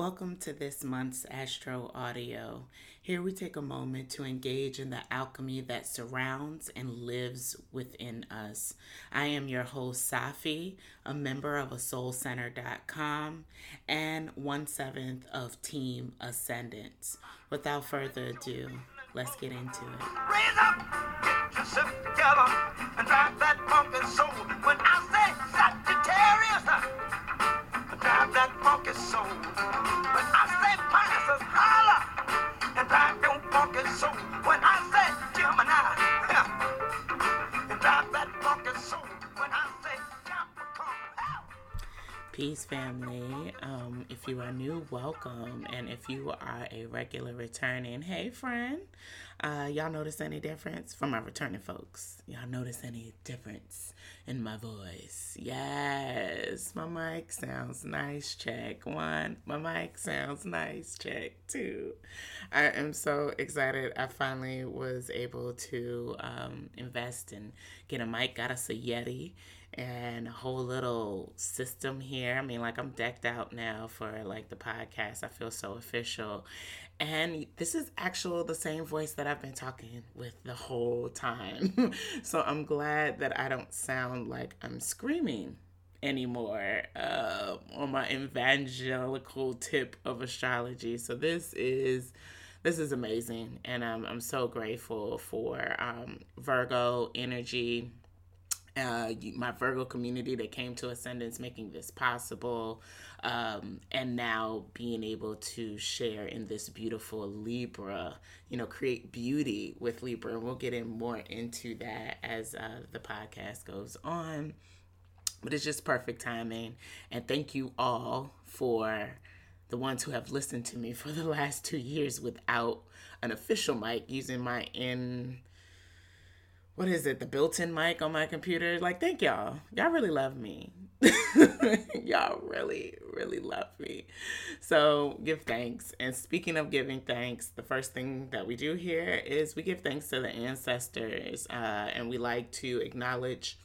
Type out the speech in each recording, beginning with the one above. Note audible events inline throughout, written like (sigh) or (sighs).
Welcome to this month's Astro Audio. Here we take a moment to engage in the alchemy that surrounds and lives within us. I am your host, Safi, a member of ASoulCenter.com and one seventh of Team Ascendance. Without further ado, let's get into it. Raise up, get yourself together, and drive that soul. When I say Sagittarius, that funky soul. When I Peace, family. Um, if you are new, welcome. And if you are a regular returning, hey, friend. Uh, y'all notice any difference from my returning folks? Y'all notice any difference in my voice? Yes, my mic sounds nice. Check one. My mic sounds nice. Check two. I am so excited. I finally was able to um, invest and get a mic. Got us a Yeti and a whole little system here. I mean, like I'm decked out now for like the podcast. I feel so official. And this is actually the same voice that I've been talking with the whole time. (laughs) so I'm glad that I don't sound like I'm screaming anymore uh, on my evangelical tip of astrology. So this is this is amazing, and I'm I'm so grateful for um, Virgo energy uh, my Virgo community that came to Ascendance making this possible, um, and now being able to share in this beautiful Libra, you know, create beauty with Libra. And we'll get in more into that as uh, the podcast goes on. But it's just perfect timing. And thank you all for the ones who have listened to me for the last two years without an official mic using my in what is it, the built-in mic on my computer. Like, thank y'all. Y'all really love me. (laughs) y'all really, really love me. So give thanks. And speaking of giving thanks, the first thing that we do here is we give thanks to the ancestors, uh, and we like to acknowledge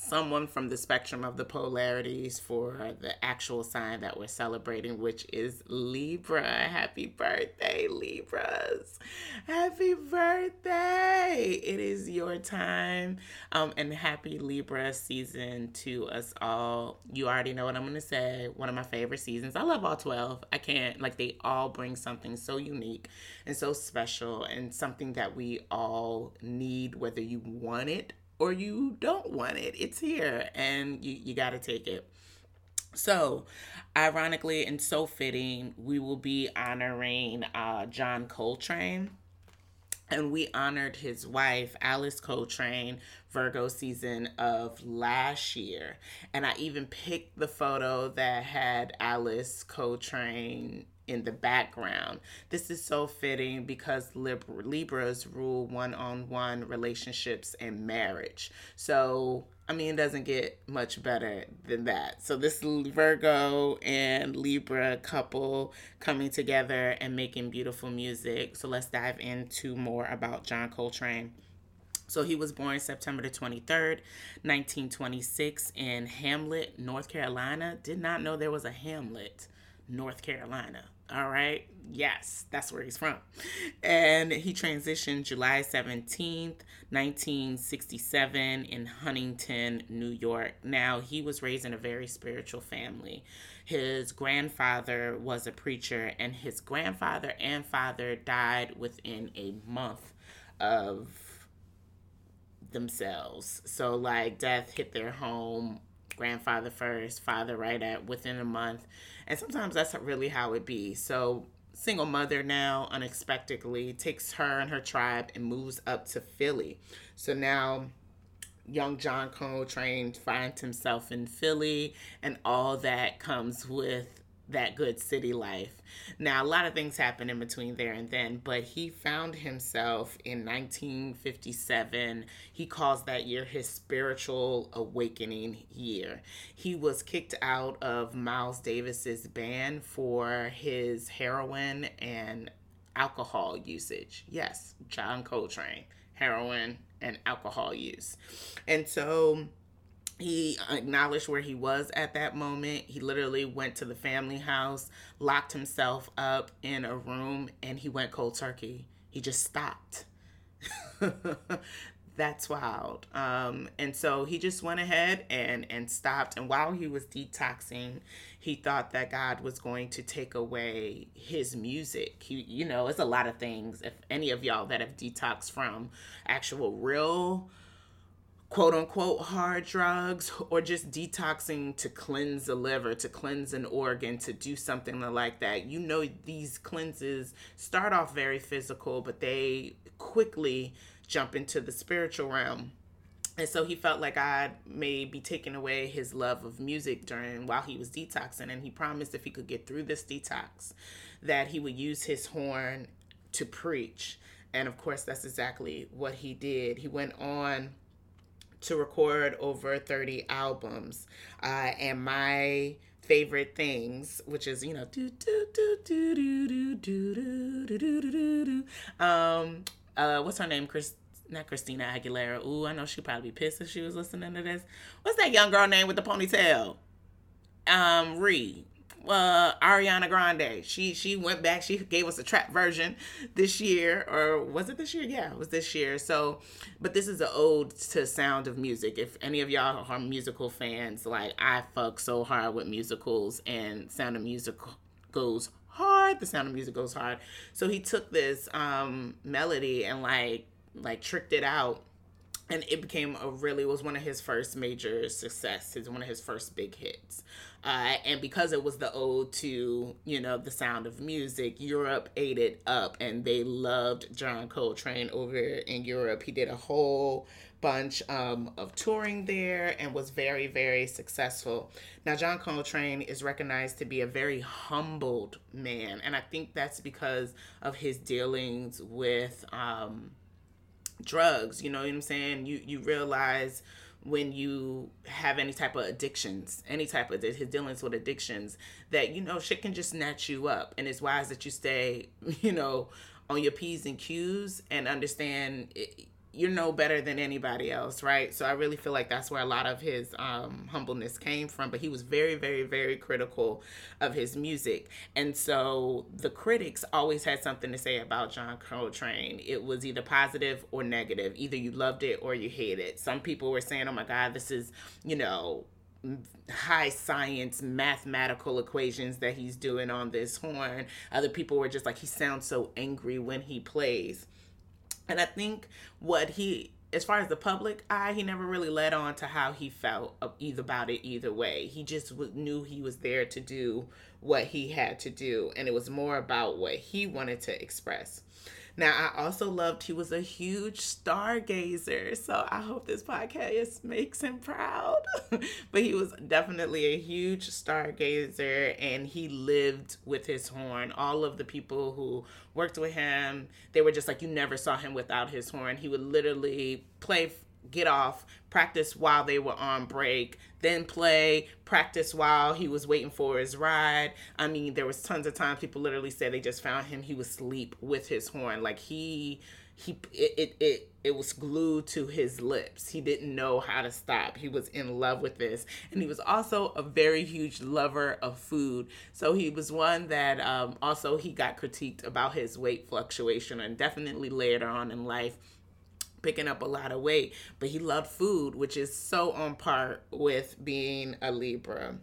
someone from the spectrum of the polarities for the actual sign that we're celebrating, which is Libra. Happy birthday, Libras! Happy birthday! It is your time. Um, and happy Libra season to us all. You already know what I'm gonna say. One of my favorite seasons. I love all 12. I can't, like, they all bring something so unique and so special and something that we all need, whether you want it or you don't want it. It's here and you, you got to take it. So, ironically and so fitting, we will be honoring uh, John Coltrane. And we honored his wife, Alice Coltrane, Virgo season of last year. And I even picked the photo that had Alice Coltrane in the background. This is so fitting because Libra, Libras rule one on one relationships and marriage. So, I mean, it doesn't get much better than that. So, this Virgo and Libra couple coming together and making beautiful music. So, let's dive into more about John Coltrane. So he was born September the 23rd, 1926 in Hamlet, North Carolina. Did not know there was a Hamlet, North Carolina. All right. Yes, that's where he's from. And he transitioned July 17th, 1967, in Huntington, New York. Now, he was raised in a very spiritual family. His grandfather was a preacher, and his grandfather and father died within a month of themselves. So, like, death hit their home grandfather first, father right at within a month. And sometimes that's really how it be. So single mother now unexpectedly takes her and her tribe and moves up to Philly. So now young John Coltrane finds himself in Philly and all that comes with that good city life. Now, a lot of things happened in between there and then, but he found himself in 1957. He calls that year his spiritual awakening year. He was kicked out of Miles Davis's band for his heroin and alcohol usage. Yes, John Coltrane, heroin and alcohol use. And so he acknowledged where he was at that moment. He literally went to the family house, locked himself up in a room, and he went cold turkey. He just stopped. (laughs) That's wild. Um, and so he just went ahead and and stopped. And while he was detoxing, he thought that God was going to take away his music. He, you know, it's a lot of things. If any of y'all that have detoxed from actual real quote unquote hard drugs or just detoxing to cleanse the liver, to cleanse an organ, to do something like that. You know, these cleanses start off very physical, but they quickly jump into the spiritual realm. And so he felt like God may be taking away his love of music during while he was detoxing. And he promised if he could get through this detox, that he would use his horn to preach. And of course, that's exactly what he did. He went on to record over 30 albums. Uh, and my favorite things, which is, you know, do, do, do, do, do, do, do, do, do, do, do, um, uh, what's her name? Chris, not Christina Aguilera. Ooh, I know she'd probably be pissed if she was listening to this. What's that young girl name with the ponytail? Um, Ree uh, Ariana Grande. She she went back. She gave us a trap version this year, or was it this year? Yeah, it was this year. So, but this is an ode to Sound of Music. If any of y'all are musical fans, like I fuck so hard with musicals, and Sound of Music goes hard. The Sound of Music goes hard. So he took this um, melody and like like tricked it out and it became a really was one of his first major success his one of his first big hits. Uh, and because it was the ode to you know the sound of music europe ate it up and they loved john coltrane over in europe. He did a whole bunch um, of touring there and was very very successful. Now john coltrane is recognized to be a very humbled man. And i think that's because of his dealings with um, drugs you know what i'm saying? You you realize when you have any type of addictions any type of his dealings with addictions that you know shit can just snatch you up. And it's wise that you stay (laughs) you know on your p's and q's and understand it, you're no better than anybody else, right? So I really feel like that's where a lot of his um, humbleness came from. But he was very, very, very critical of his music. And so the critics always had something to say about John Coltrane. It was either positive or negative. Either you loved it or you hated it. Some people were saying, oh my God, this is, you know, high science mathematical equations that he's doing on this horn. Other people were just like, he sounds so angry when he plays. And I think what he, as far as the public eye, he never really led on to how he felt either about it either way. He just knew he was there to do what he had to do, and it was more about what he wanted to express. Now, I also loved he was a huge stargazer, so I hope this podcast makes him proud. (laughs) but he was definitely a huge stargazer and he lived with his horn. All of the people who worked with him, they were just like, you never saw him without his horn. He would literally play get off, practice while they were on break, then play, practice while he was waiting for his ride. I mean, there was tons of times people literally said they just found him he was asleep with his horn. Like he he it, it it it was glued to his lips. He didn't know how to stop. He was in love with this. And he was also a very huge lover of food. So he was one that um, also he got critiqued about his weight fluctuation and definitely later on in life picking up a lot of weight, but he loved food, which is so on par with being a Libra.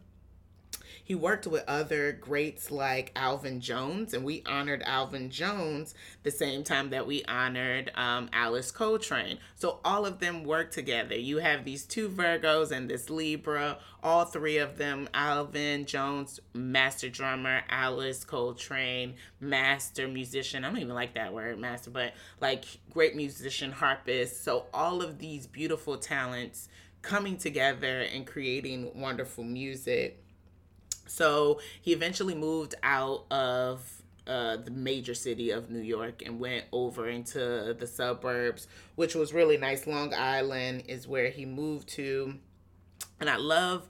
He worked with other greats like Elvin Jones, and we honored Elvin Jones the same time that we honored um, Alice Coltrane. So all of them work together. You have these two Virgos and this Libra, all three of them Elvin Jones, master drummer, Alice Coltrane, master musician. I don't even like that word, master, but like great musician, harpist. So all of these beautiful talents coming together and creating wonderful music. So he eventually moved out of uh, the major city of New York and went over into the suburbs, which was really nice. Long Island is where he moved to. And I love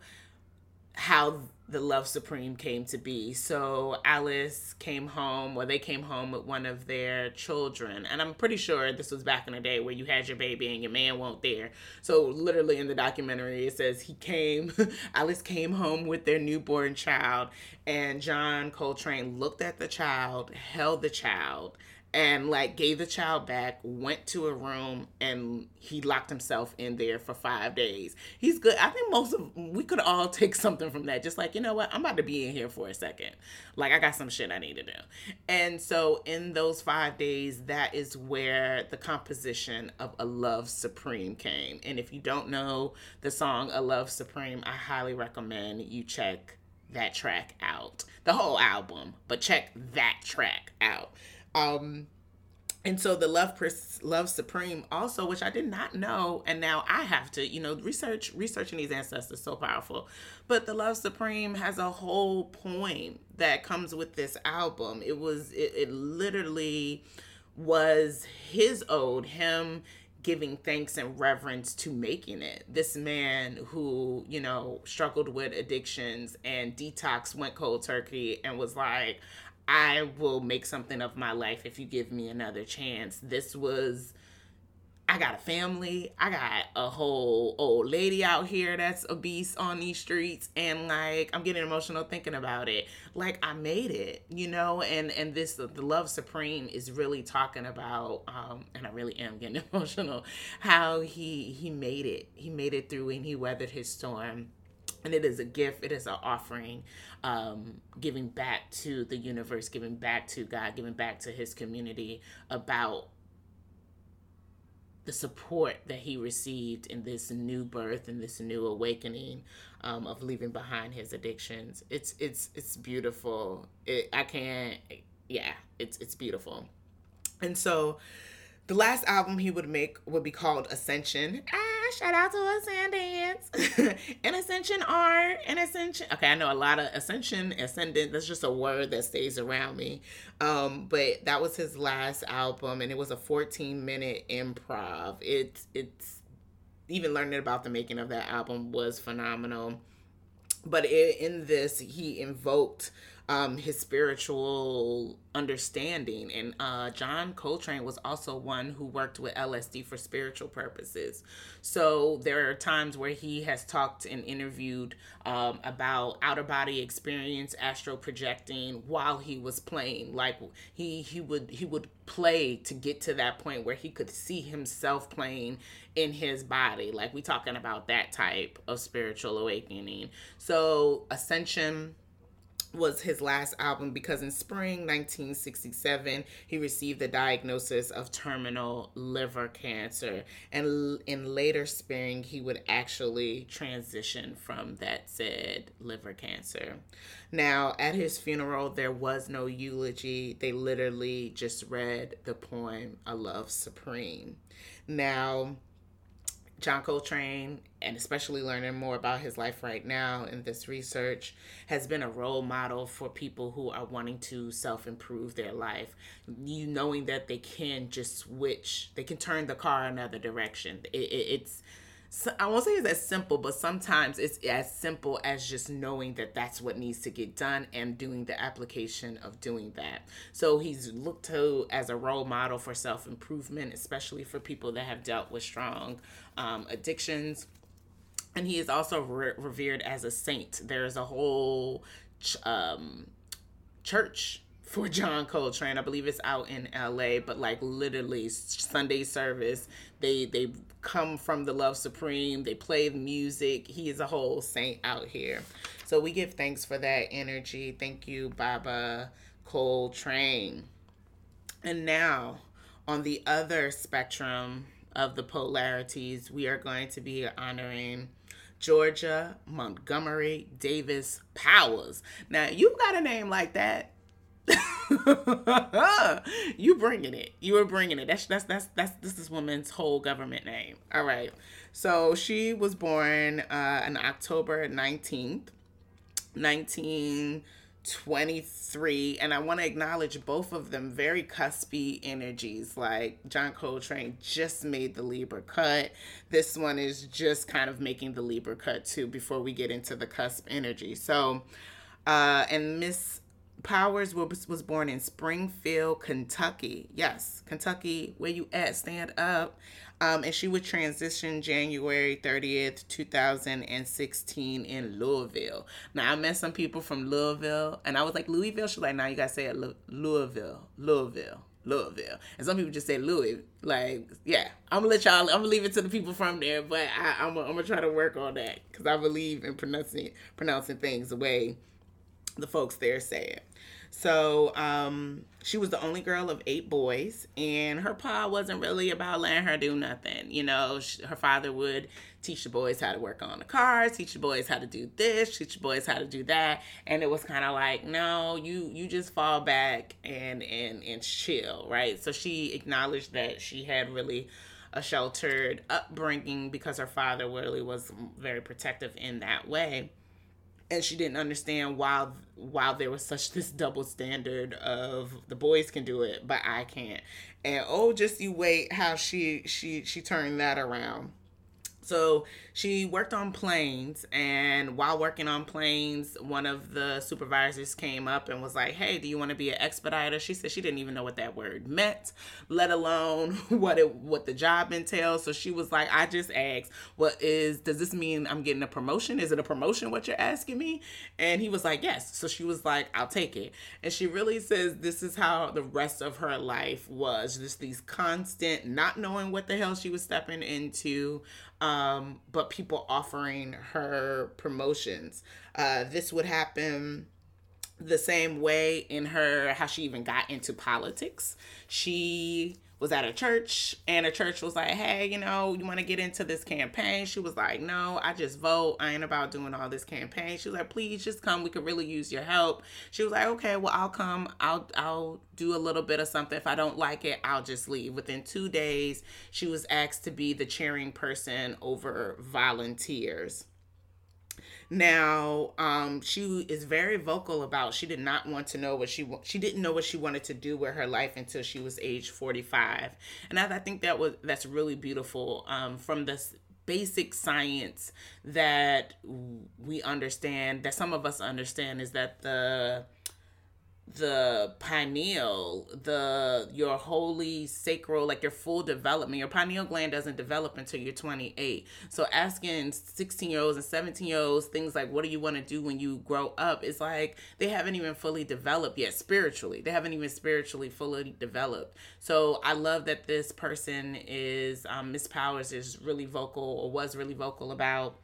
how the Love Supreme came to be. So Alice came home, or they came home with one of their children. And I'm pretty sure this was back in the day where you had your baby and your man won't there. So literally in the documentary, it says he came, (laughs) Alice came home with their newborn child, and John Coltrane looked at the child, held the child, and like gave the child back, went to a room, and he locked himself in there for five days. He's good. I think most of we could all (laughs) take something from that. Just like, you know what, I'm about to be in here for a second. Like I got some shit I need to do. And so in those five days, that is where the composition of A Love Supreme came. And if you don't know the song A Love Supreme, I highly recommend you check that track out. The whole album, but check that track out. Um, and so the love love supreme also which i did not know and now i have to you know research researching these ancestors so powerful. But the love supreme has a whole poem that comes with this album. It was it, it literally was his ode him giving thanks and reverence to making it. This man who you know struggled with addictions and detox went cold turkey and was like I will make something of my life if you give me another chance. This was I got a family. I got a whole old lady out here that's obese on these streets and like I'm getting emotional thinking about it. Like I made it, you know, and and this the love supreme is really talking about um and I really am getting (laughs) emotional how he he made it. He made it through and he weathered his storm and it is a gift it is an offering um, giving back to the universe giving back to god giving back to his community about the support that he received in this new birth and this new awakening um, of leaving behind his addictions. It's it's it's beautiful. It, i can't yeah it's it's beautiful. And so the last album he would make would be called Ascension. Ah, shout out to Ascendance. and (laughs) Ascension art and Ascension. Okay, I know a lot of Ascension, Ascendant. That's just a word that stays around me. Um, but that was his last album, and it was a 14 minute improv. It's it's even learning about the making of that album was phenomenal. But it, in this, he invoked um, his spiritual understanding. And uh, John Coltrane was also one who worked with LSD for spiritual purposes. So there are times where he has talked and interviewed um, about outer body experience, astral projecting while he was playing. Like he he would he would play to get to that point where he could see himself playing in his body. Like we talking about that type of spiritual awakening. So ascension was his last album because in spring 1967 he received the diagnosis of terminal liver cancer. And in later spring he would actually transition from that said liver cancer. Now at his funeral there was no eulogy. They literally just read the poem a love supreme. Now John Coltrane, and especially learning more about his life right now in this research, has been a role model for people who are wanting to self improve their life. You knowing that they can just switch, they can turn the car another direction. It, it, it's so I won't say it's as simple, but sometimes it's as simple as just knowing that that's what needs to get done and doing the application of doing that. So he's looked to as a role model for self improvement, especially for people that have dealt with strong um, addictions. And he is also re- revered as a saint. There's a whole ch- um, church for John Coltrane. I believe it's out in LA, but like literally Sunday service, they they come from the Love Supreme, they play the music. He is a whole saint out here. So we give thanks for that energy. Thank you, Baba Coltrane. And now, on the other spectrum of the polarities, we are going to be honoring Georgia Montgomery Davis Powers. Now, you got a name like that (laughs) you bringing it. You are bringing it. That's that's that's that's this is woman's whole government name. All right. So she was born uh, on October nineteenth, nineteen 23 and i want to acknowledge both of them very cuspy energies like john coltrane just made the libra cut. This one is just kind of making the libra cut too before we get into the cusp energy. So uh and miss powers was, was born in springfield kentucky. Yes kentucky where you at? Stand up um, and she would transition January 30th, 2016 in Louisville. Now, I met some people from Louisville, and I was like, Louisville? She's like, now nah, you got to say it Louisville, Louisville. Louisville. And some people just say Louis. Like, yeah, I'm gonna let y'all. I'm gonna leave it to the people from there, but I, am gonna, I'm gonna try to work on that because I believe in pronouncing pronouncing things the way the folks there say it. So um, she was the only girl of eight boys, and her pa wasn't really about letting her do nothing. You know, she, her father would teach the boys how to work on the cars, teach the boys how to do this, teach the boys how to do that, and it was kind of like, no, you you just fall back and and and chill, right? So she acknowledged that she had really a sheltered upbringing because her father really was very protective in that way and she didn't understand why why there was such this double standard of the boys can do it but I can't. And oh just you wait how she she she turned that around. So she worked on planes, and while working on planes, one of the supervisors came up and was like, Hey, do you want to be an expediter? She said she didn't even know what that word meant, let alone (laughs) what it what the job entails. So she was like, I just asked, What is does this mean I'm getting a promotion? Is it a promotion what you're asking me? And he was like, Yes. So she was like, I'll take it. And she really says this is how the rest of her life was. Just these constant not knowing what the hell she was stepping into um, but people offering her promotions. Uh, this would happen the same way in her how she even got into politics. She was at a church and a church was like, hey, you know, you want to get into this campaign? She was like, no, I just vote. I ain't about doing all this campaign. She was like, please just come. We could really use your help. She was like, okay, well, I'll come. I'll, I'll do a little bit of something. If I don't like it, I'll just leave. Within two days, she was asked to be the cheering person over volunteers. Now, um, she is very vocal about she did not want to know what she she didn't know what she wanted to do with her life until she was age 45. And I, I think that was that's really beautiful um, from this basic science that we understand that some of us understand is that the the pineal, the your holy sacral, like your full development. Your pineal gland doesn't develop until you're 28. So asking 16 year olds and 17 year olds things like, "What do you want to do when you grow up?" It's like they haven't even fully developed yet spiritually. They haven't even spiritually fully developed. So I love that this person is um, Miss Powers is really vocal or was really vocal about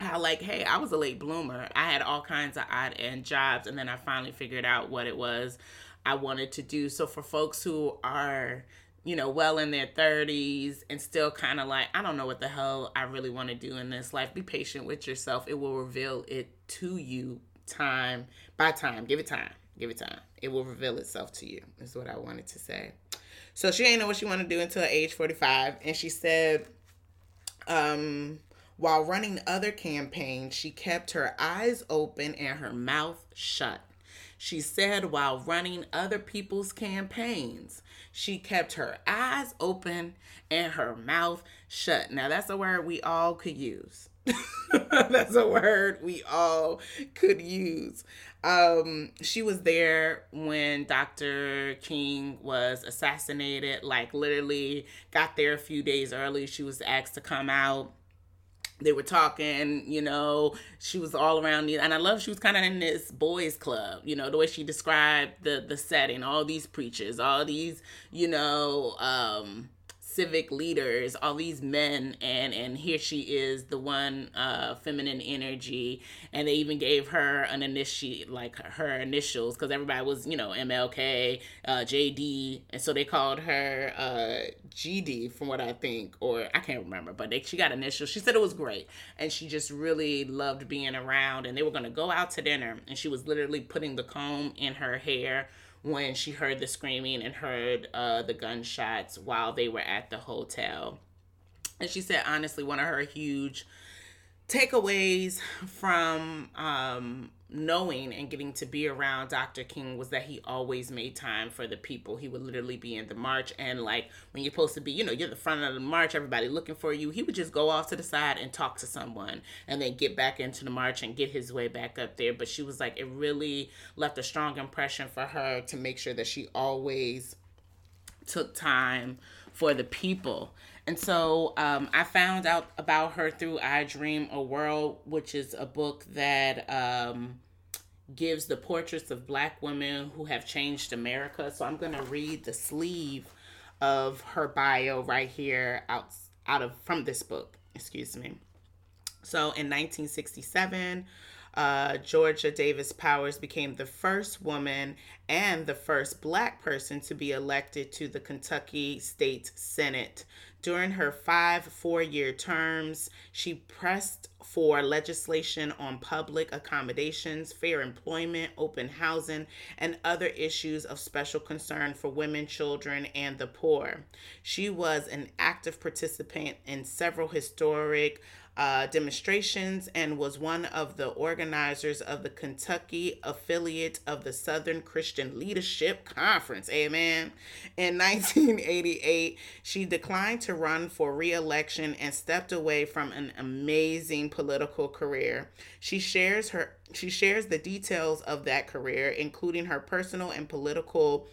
how like hey i was a late bloomer. I had all kinds of odd end jobs and then i finally figured out what it was i wanted to do. So for folks who are you know well in their 30s and still kind of like i don't know what the hell i really want to do in this life be patient with yourself. It will reveal it to you time by time. Give it time. Give it time. It will reveal itself to you is what i wanted to say. So she ain't know what she wanted to do until age 45 and she said um while running other campaigns, she kept her eyes open and her mouth shut. She said while running other people's campaigns, she kept her eyes open and her mouth shut. Now, that's a word we all could use. (laughs) that's a word we all could use. Um, she was there when Dr. King was assassinated, like, literally got there a few days early. She was asked to come out they were talking, you know, she was all around me. And I love she was kind of in this boys club, you know, the way she described the the setting, all these preachers, all these, you know, um civic leaders, all these men, and and here she is, the one uh, feminine energy, and they even gave her an initial, like her initials, because everybody was you know MLK, uh, JD, and so they called her uh, GD, from what I think, or I can't remember, but they, she got initials. She said it was great, and she just really loved being around, and they were gonna go out to dinner, and she was literally putting the comb in her hair when she heard the screaming and heard uh, the gunshots while they were at the hotel. And she said, honestly, one of her huge takeaways from um, knowing and getting to be around Dr. King was that he always made time for the people. He would literally be in the march and like when you're supposed to be, you know, you're the front of the march, everybody looking for you. He would just go off to the side and talk to someone and then get back into the march and get his way back up there. But she was like, it really left a strong impression for her to make sure that she always took time for the people. And so um, I found out about her through I Dream a World, which is a book that um, gives the portraits of black women who have changed America. So I'm going to read the sleeve of her bio right here out, out of from this book. Excuse me. So in 1967, uh, Georgia Davis Powers became the first woman and the first black person to be elected to the Kentucky State Senate. During her five four year terms, she pressed for legislation on public accommodations, fair employment, open housing, and other issues of special concern for women, children, and the poor. She was an active participant in several historic uh, demonstrations and was one of the organizers of the Kentucky affiliate of the Southern Christian Leadership Conference. Amen. In (laughs) 1988, she declined to run for re election and stepped away from an amazing political career. She shares her she shares the details of that career, including her personal and political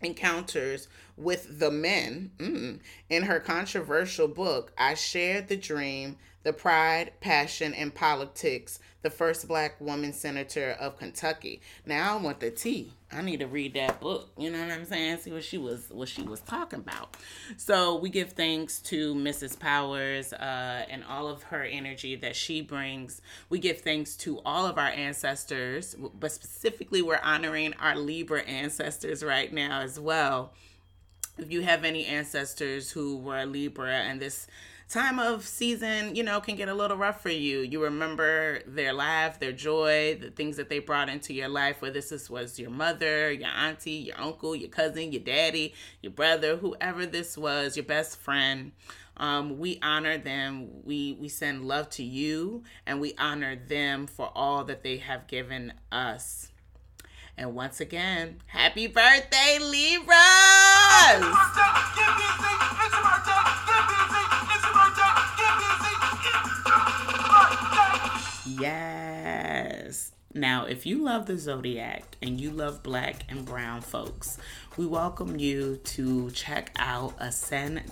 encounters with the men. Mm. In her controversial book, I Shared the Dream the pride, passion, and politics, the first black woman senator of Kentucky. Now I want the tea. I need to read that book. You know what I'm saying? See what she was what she was talking about. So we give thanks to Mrs. Powers uh, and all of her energy that she brings. We give thanks to all of our ancestors, but specifically we're honoring our Libra ancestors right now as well. If you have any ancestors who were Libra and this time of season, you know, can get a little rough for you. You remember their laugh, their joy, the things that they brought into your life, whether this was your mother, your auntie, your uncle, your cousin, your daddy, your brother, whoever this was, your best friend. Um, we honor them. We we send love to you, and we honor them for all that they have given us. And once again, happy birthday, Libras! Yes. Now, if you love the zodiac and you love black and brown folks, we welcome you to check out Ascen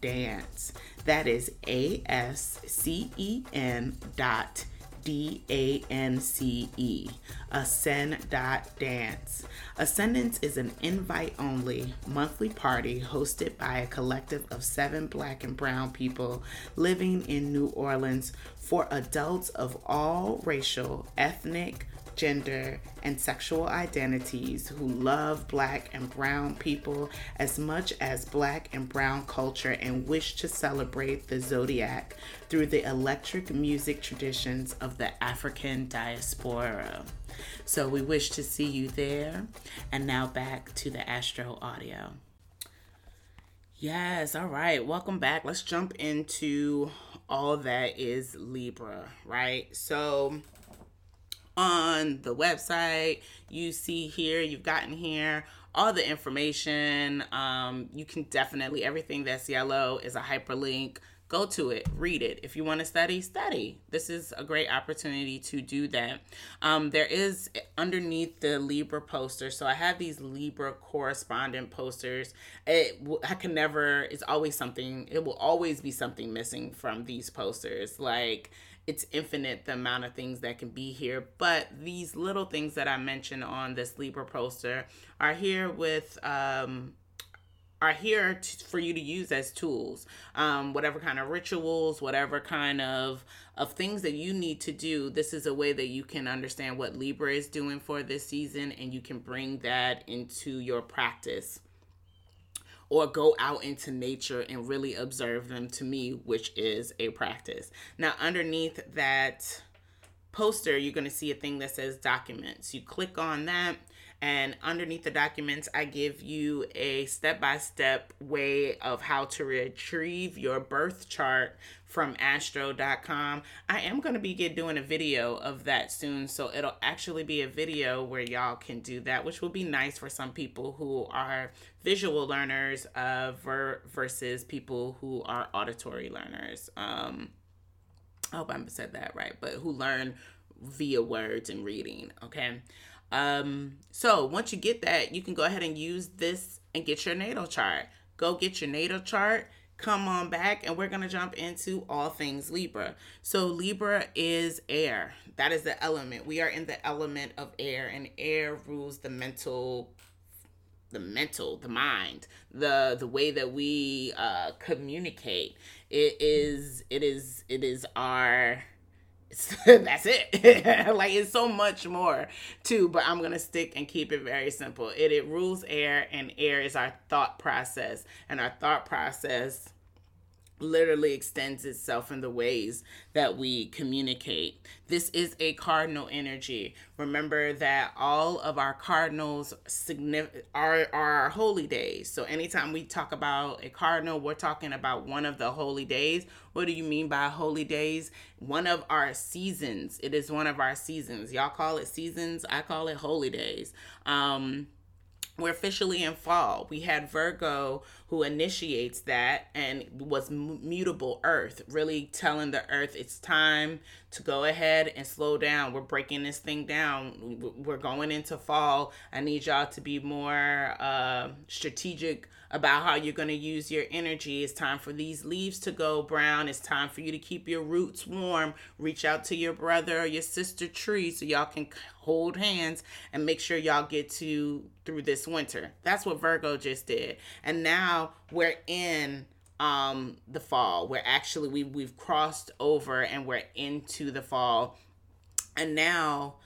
Dance. That is A S C E N dot D A N C E, Ascend Dance. Ascendance is an invite only monthly party hosted by a collective of seven black and brown people living in New Orleans for adults of all racial, ethnic, gender, and sexual identities who love black and brown people as much as black and brown culture and wish to celebrate the zodiac through the electric music traditions of the African diaspora. So we wish to see you there. And now back to the Astro Audio. Yes, all right. Welcome back. Let's jump into all that is Libra, right? So, on the website. You see here, you've gotten here all the information. Um, you can definitely, everything that's yellow is a hyperlink. Go to it, read it. If you want to study, study. This is a great opportunity to do that. Um, there is underneath the Libra poster. So I have these Libra correspondent posters. It I can never. It's always something. It will always be something missing from these posters. Like it's infinite the amount of things that can be here. But these little things that I mentioned on this Libra poster are here with um, are here for you to use as tools. Um, whatever kind of rituals, whatever kind of of things that you need to do. This is a way that you can understand what Libra is doing for this season, and you can bring that into your practice or go out into nature and really observe them to me, which is a practice. Now, underneath that poster, you're going to see a thing that says documents. You click on that, And underneath the documents, I give you a step by step way of how to retrieve your birth chart from astro.com. I am going to be get, doing a video of that soon. So it'll actually be a video where y'all can do that, which will be nice for some people who are visual learners uh, ver- versus people who are auditory learners. Um, I hope I said that right, but who learn via words and reading. Okay. Um, so once you get that, you can go ahead and use this and get your natal chart. Go get your natal chart. Come on back, and we're gonna jump into all things Libra. So, Libra is air, that is the element. We are in the element of air, and air rules the mental the mental the mind the the way that we uh communicate it is it is it is our (laughs) that's it. (laughs) Like it's so much more too but i'm gonna stick and keep it very simple. It, it rules air and air is our thought process and our thought process literally extends itself in the ways that we communicate. This is a cardinal energy. Remember that all of our cardinals are, are our holy days. So anytime we talk about a cardinal, we're talking about one of the holy days. What do you mean by holy days? One of our seasons. It is one of our seasons. Y'all call it seasons. I call it holy days. Um, we're officially in fall. We had Virgo who initiates that and was mutable earth, really telling the earth it's time to go ahead and slow down. We're breaking this thing down. We're going into fall. I need y'all to be more uh, strategic about how you're going to use your energy. It's time for these leaves to go brown. It's time for you to keep your roots warm. Reach out to your brother or your sister tree so y'all can hold hands and make sure y'all get to through this winter. That's what Virgo just did. And now we're in um the fall. We're actually we we've crossed over and we're into the fall. And now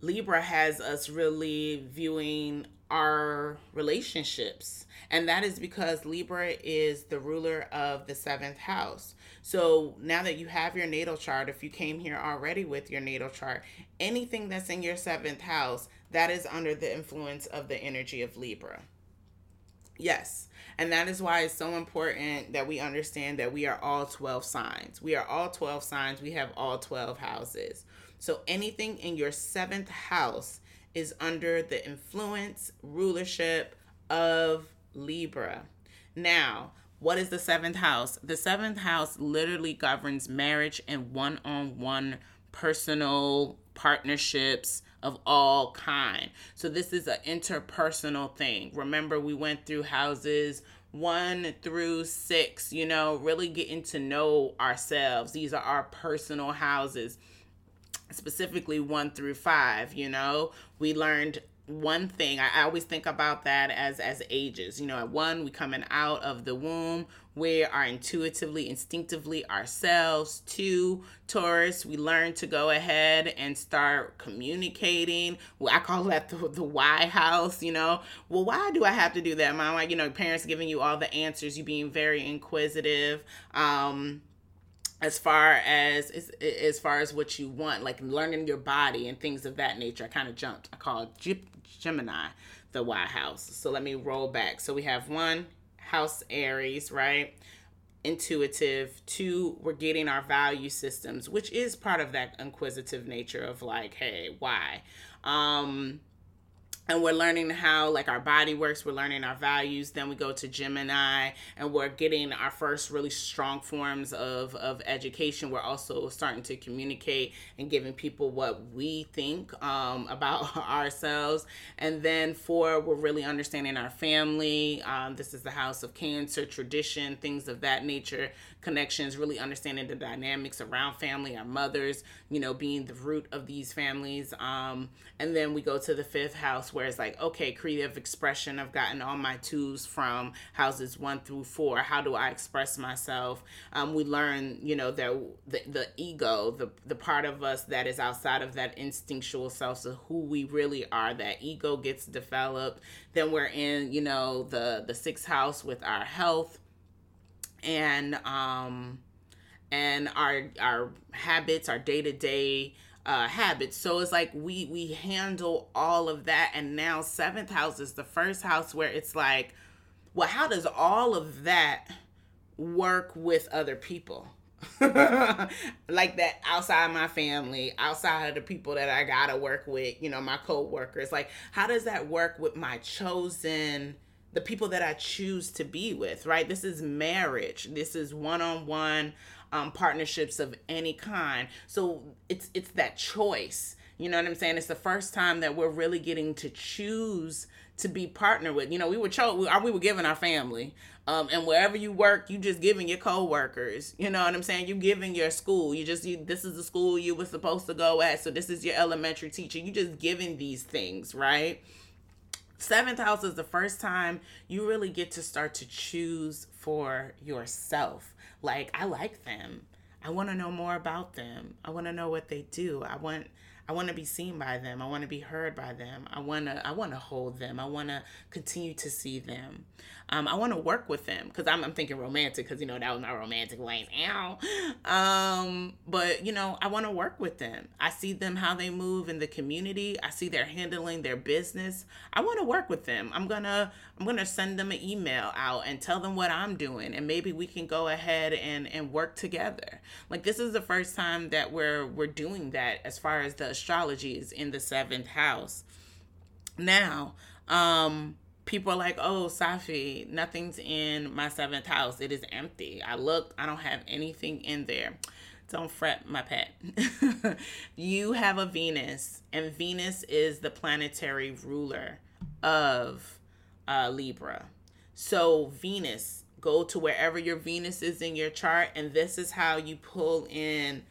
Libra has us really viewing our relationships. And that is because Libra is the ruler of the seventh house. So now that you have your natal chart, if you came here already with your natal chart, anything that's in your seventh house, that is under the influence of the energy of Libra. Yes. And that is why it's so important that we understand that we are all 12 signs. We are all 12 signs. We have all 12 houses. So anything in your seventh house is under the influence, rulership of Libra. Now, what is the seventh house? The seventh house literally governs marriage and one on one personal partnerships of all kind. So this is an interpersonal thing. Remember we went through houses 1 through 6, you know, really getting to know ourselves. These are our personal houses specifically one through five you know? We learned one thing. I, always think about that as as ages. You know at one we coming out of the womb. We are intuitively instinctively ourselves. Two taurus we learn to go ahead and start communicating. I call that the, the why house you know? Well why do i have to do that mom like you know parents giving you all the answers you being very inquisitive. Um as far as as far as what you want like learning your body and things of that nature. I kind of jumped. I called gemini the white house. So let me roll back. So we have one house aries right? Intuitive. Two we're getting our value systems which is part of that inquisitive nature of like hey why? Um and we're learning how like our body works we're learning our values then we go to gemini and we're getting our first really strong forms of of education. We're also starting to communicate and giving people what we think um, (laughs) about ourselves. And then four we're really understanding our family. Um, this is the house of cancer tradition things of that nature connections really understanding the dynamics around family our mothers you know being the root of these families. Um, and then we go to the fifth house where it's like, okay, creative expression. I've gotten all my tools from houses one through four. How do I express myself? Um, we learn, you know, that the, the ego, the, the part of us that is outside of that instinctual self, so who we really are, that ego gets developed. Then we're in, you know, the, the sixth house with our health and, um, and our, our habits, our day to day uh, habits. So it's like we we handle all of that, and now seventh house is the first house where it's like, well, how does all of that work with other people? (laughs) like that outside my family, outside of the people that I gotta work with, you know, my co-workers. Like, how does that work with my chosen the people that I choose to be with, right? This is marriage. This is one-on-one um, partnerships of any kind. So it's it's that choice. You know what I'm saying? It's the first time that we're really getting to choose to be partnered with. You know, we were cho- we, we were given our family, um, and wherever you work, you just giving your coworkers. You know what I'm saying? You giving your school. You just you, this is the school you were supposed to go at. So this is your elementary teacher. You just giving these things, right? Seventh house is the first time you really get to start to choose for yourself. Like, I like them. I want to know more about them. I want to know what they do. I want I want to be seen by them. I want to be heard by them. I want to I want to hold them. I want to continue to see them. Um, I want to work with them because I'm, I'm thinking romantic because you know that was my romantic ways. Ow. Um, but you know I want to work with them. I see them how they move in the community. I see they're handling their business. I want to work with them. I'm gonna I'm gonna send them an email out and tell them what I'm doing, and maybe we can go ahead and and work together. Like this is the first time that we're we're doing that as far as the astrology is in the seventh house. Now, um, people are like, oh, Safi, nothing's in my seventh house. It is empty. I looked, I don't have anything in there. Don't fret, my pet. (laughs) you have a Venus, and Venus is the planetary ruler of uh, Libra. So, Venus, go to wherever your Venus is in your chart, and this is how you pull in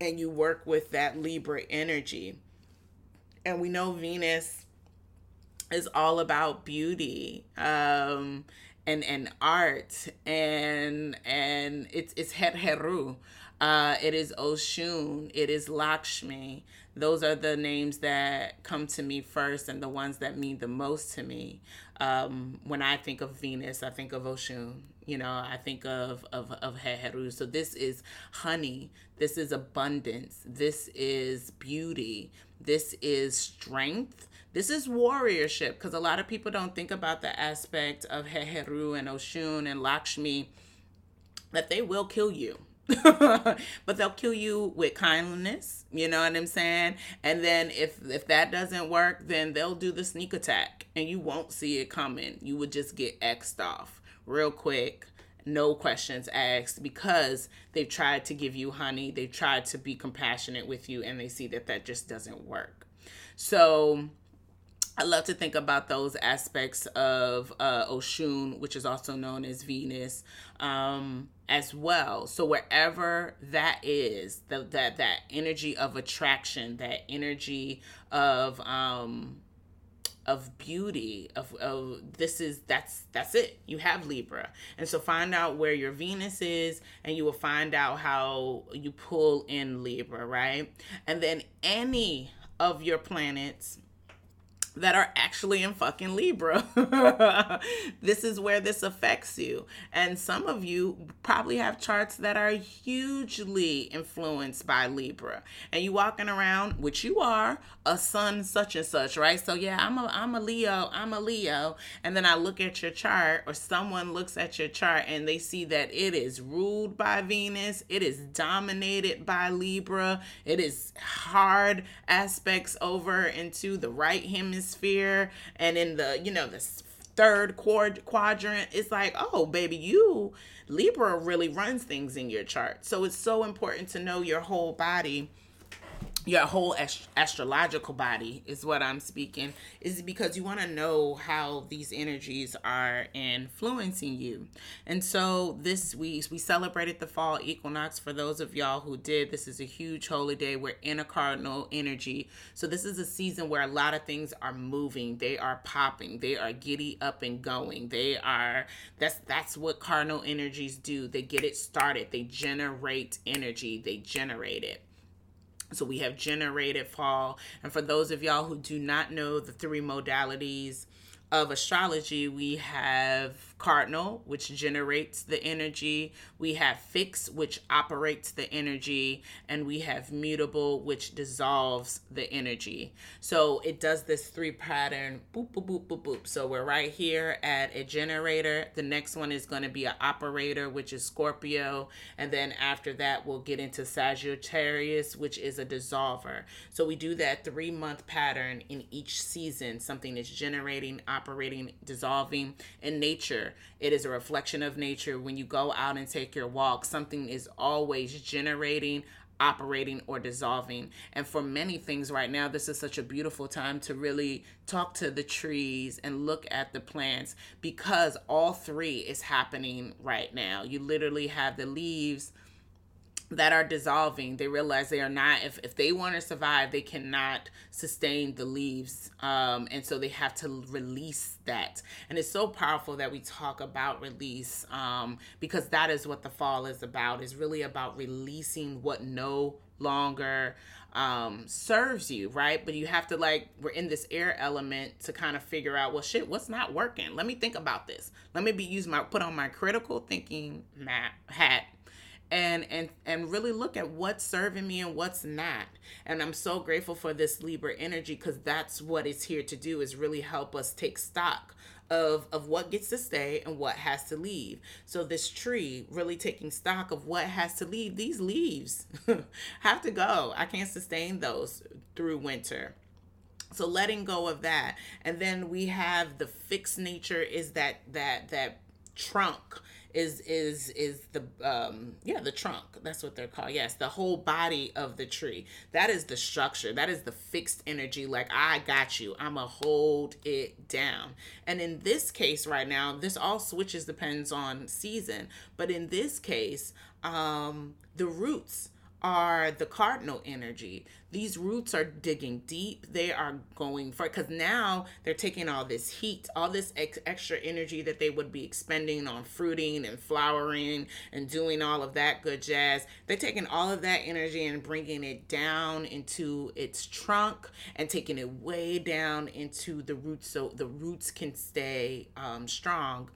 and you work with that Libra energy. And we know Venus is all about beauty um, and and art and and it's it's Het Heru. Uh, it is Oshun. It is Lakshmi. Those are the names that come to me first and the ones that mean the most to me. Um, when I think of Venus, I think of Oshun. You know, I think of of of Heru. So this is honey. This is abundance. This is beauty. This is strength. This is warriorship because a lot of people don't think about the aspect of Heru and Oshun and Lakshmi that they will kill you. But they'll kill you with kindness, you know what I'm saying? And then if if that doesn't work, then they'll do the sneak attack and you won't see it coming. You would just get xed off real quick no questions asked because they've tried to give you honey they've tried to be compassionate with you and they see that that just doesn't work so I love to think about those aspects of uh, Oshun, which is also known as Venus, um, as well. So wherever that is, the, that that energy of attraction, that energy of um, of beauty, of, of this is that's that's it. You have Libra, and so find out where your Venus is, and you will find out how you pull in Libra, right? And then any of your planets that are actually in fucking Libra. (laughs) this is where this affects you. And some of you probably have charts that are hugely influenced by Libra. And you walking around, which you are, a sun such and such, right? So yeah, I'm a I'm a Leo, I'm a Leo. And then I look at your chart or someone looks at your chart and they see that it is ruled by Venus, it is dominated by Libra, it is hard aspects over into the right hemisphere hemisphere and in the you know the third quad- quadrant it's like oh baby you libra really runs things in your chart. So it's so important to know your whole body your whole ast- astrological body is what I'm speaking is because you want to know how these energies are influencing you. And so this week we celebrated the fall equinox for those of y'all who did. This is a huge holy day. We're in a cardinal energy. So this is a season where a lot of things are moving. They are popping. They are giddy up and going. They are that's that's what cardinal energies do. They get it started. They generate energy. They generate it. So we have generated fall. And for those of y'all who do not know the three modalities of astrology, we have cardinal, which generates the energy. We have fixed, which operates the energy. And we have mutable, which dissolves the energy. So it does this three pattern boop, boop, boop, boop, boop. So we're right here at a generator. The next one is going to be an operator, which is Scorpio. And then after that, we'll get into Sagittarius, which is a dissolver. So we do that three month pattern in each season. Something is generating, operating, dissolving. In nature, it is a reflection of nature. When you go out and take your walk, something is always generating, operating or dissolving. And for many things right now, this is such a beautiful time to really talk to the trees and look at the plants because all three is happening right now. You literally have the leaves that are dissolving they realize they are not if, if they want to survive they cannot sustain the leaves um, and so they have to release that and it's so powerful that we talk about release um, because that is what the fall is about is really about releasing what no longer um, serves you, right? But you have to like we're in this air element to kind of figure out, well, shit, what's not working? Let me think about this. Let me be use my put on my critical thinking hat and and and really look at what's serving me and what's not. And i'm so grateful for this libra energy because that's what it's here to do is really help us take stock of of what gets to stay and what has to leave. So this tree really taking stock of what has to leave these leaves (laughs) have to go. I can't sustain those through winter. So letting go of that. And then we have the fixed nature is that that that trunk is is is the um yeah the trunk. That's what they're called. Yes the whole body of the tree. That is the structure. That is the fixed energy. Like i got you. I'm a hold it down. And in this case right now this all switches depends on season. But in this case um the roots are the cardinal energy. These roots are digging deep. They are going for because now they're taking all this heat, all this ex- extra energy that they would be expending on fruiting and flowering and doing all of that good jazz. They're taking all of that energy and bringing it down into its trunk and taking it way down into the roots so the roots can stay um, strong